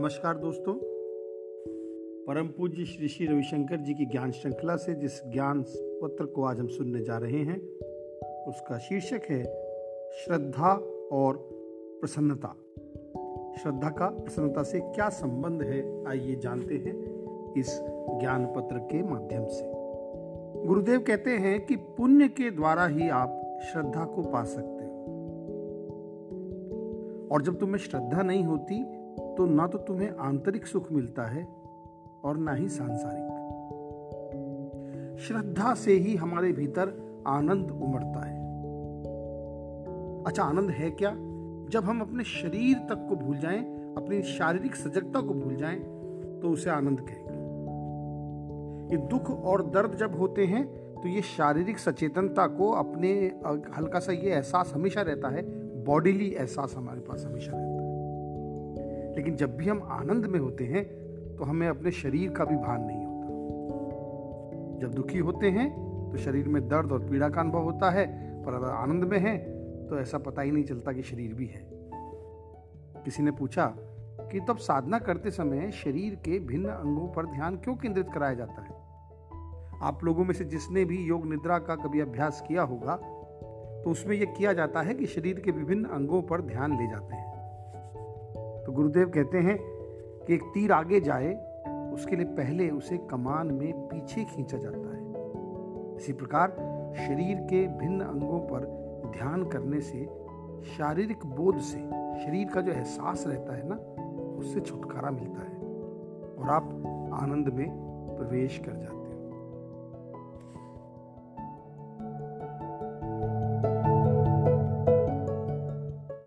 नमस्कार दोस्तों। परम पूज्य श्री श्री रविशंकर जी की ज्ञान श्रृंखला से जिस ज्ञान पत्र को आज हम सुनने जा रहे हैं, उसका शीर्षक है श्रद्धा और प्रसन्नता। श्रद्धा का, प्रसन्नता से क्या संबंध है, आइए जानते हैं इस ज्ञान पत्र के माध्यम से। गुरुदेव कहते हैं कि पुण्य के द्वारा ही आप श्रद्धा को पा सकते हो। और जब तुम्हें श्रद्धा नहीं होती तो ना तो तुम्हें आंतरिक सुख मिलता है और ना ही सांसारिक। श्रद्धा से ही हमारे भीतर आनंद उमड़ता है। अच्छा आनंद है क्या? जब हम अपने शरीर तक को भूल जाएँ, अपनी शारीरिक सजगता को भूल जाएँ तो उसे आनंद कहेंगे। ये दुख और दर्द जब होते हैं तो ये शारीरिक सचेतनता को अपने हल्का सा ये एहसास हमेशा रहता है बॉडीली एहसास हमारे पास हमेशा रहता है। लेकिन जब भी हम आनंद में होते हैं तो हमें अपने शरीर का भी भान नहीं होता। जब दुखी होते हैं तो शरीर में दर्द और पीड़ा का अनुभव होता है, पर अगर आनंद में है तो ऐसा पता ही नहीं चलता कि शरीर भी है। किसी ने पूछा कि तब साधना करते समय शरीर के भिन्न अंगों पर ध्यान क्यों केंद्रित कराया जाता है? आप लोगों में से जिसने भी योग निद्रा का कभी अभ्यास किया होगा तो उसमें यह किया जाता है कि शरीर के विभिन्न अंगों पर ध्यान ले जाते हैं। तो गुरुदेव कहते हैं कि एक तीर आगे जाए, उसके लिए पहले उसे कमान में पीछे खींचा जाता है। इसी प्रकार शरीर के भिन्न अंगों पर ध्यान करने से, शारीरिक बोध से, शरीर का जो एहसास रहता है ना, उससे छुटकारा मिलता है और आप आनंद में प्रवेश कर जाते हैं।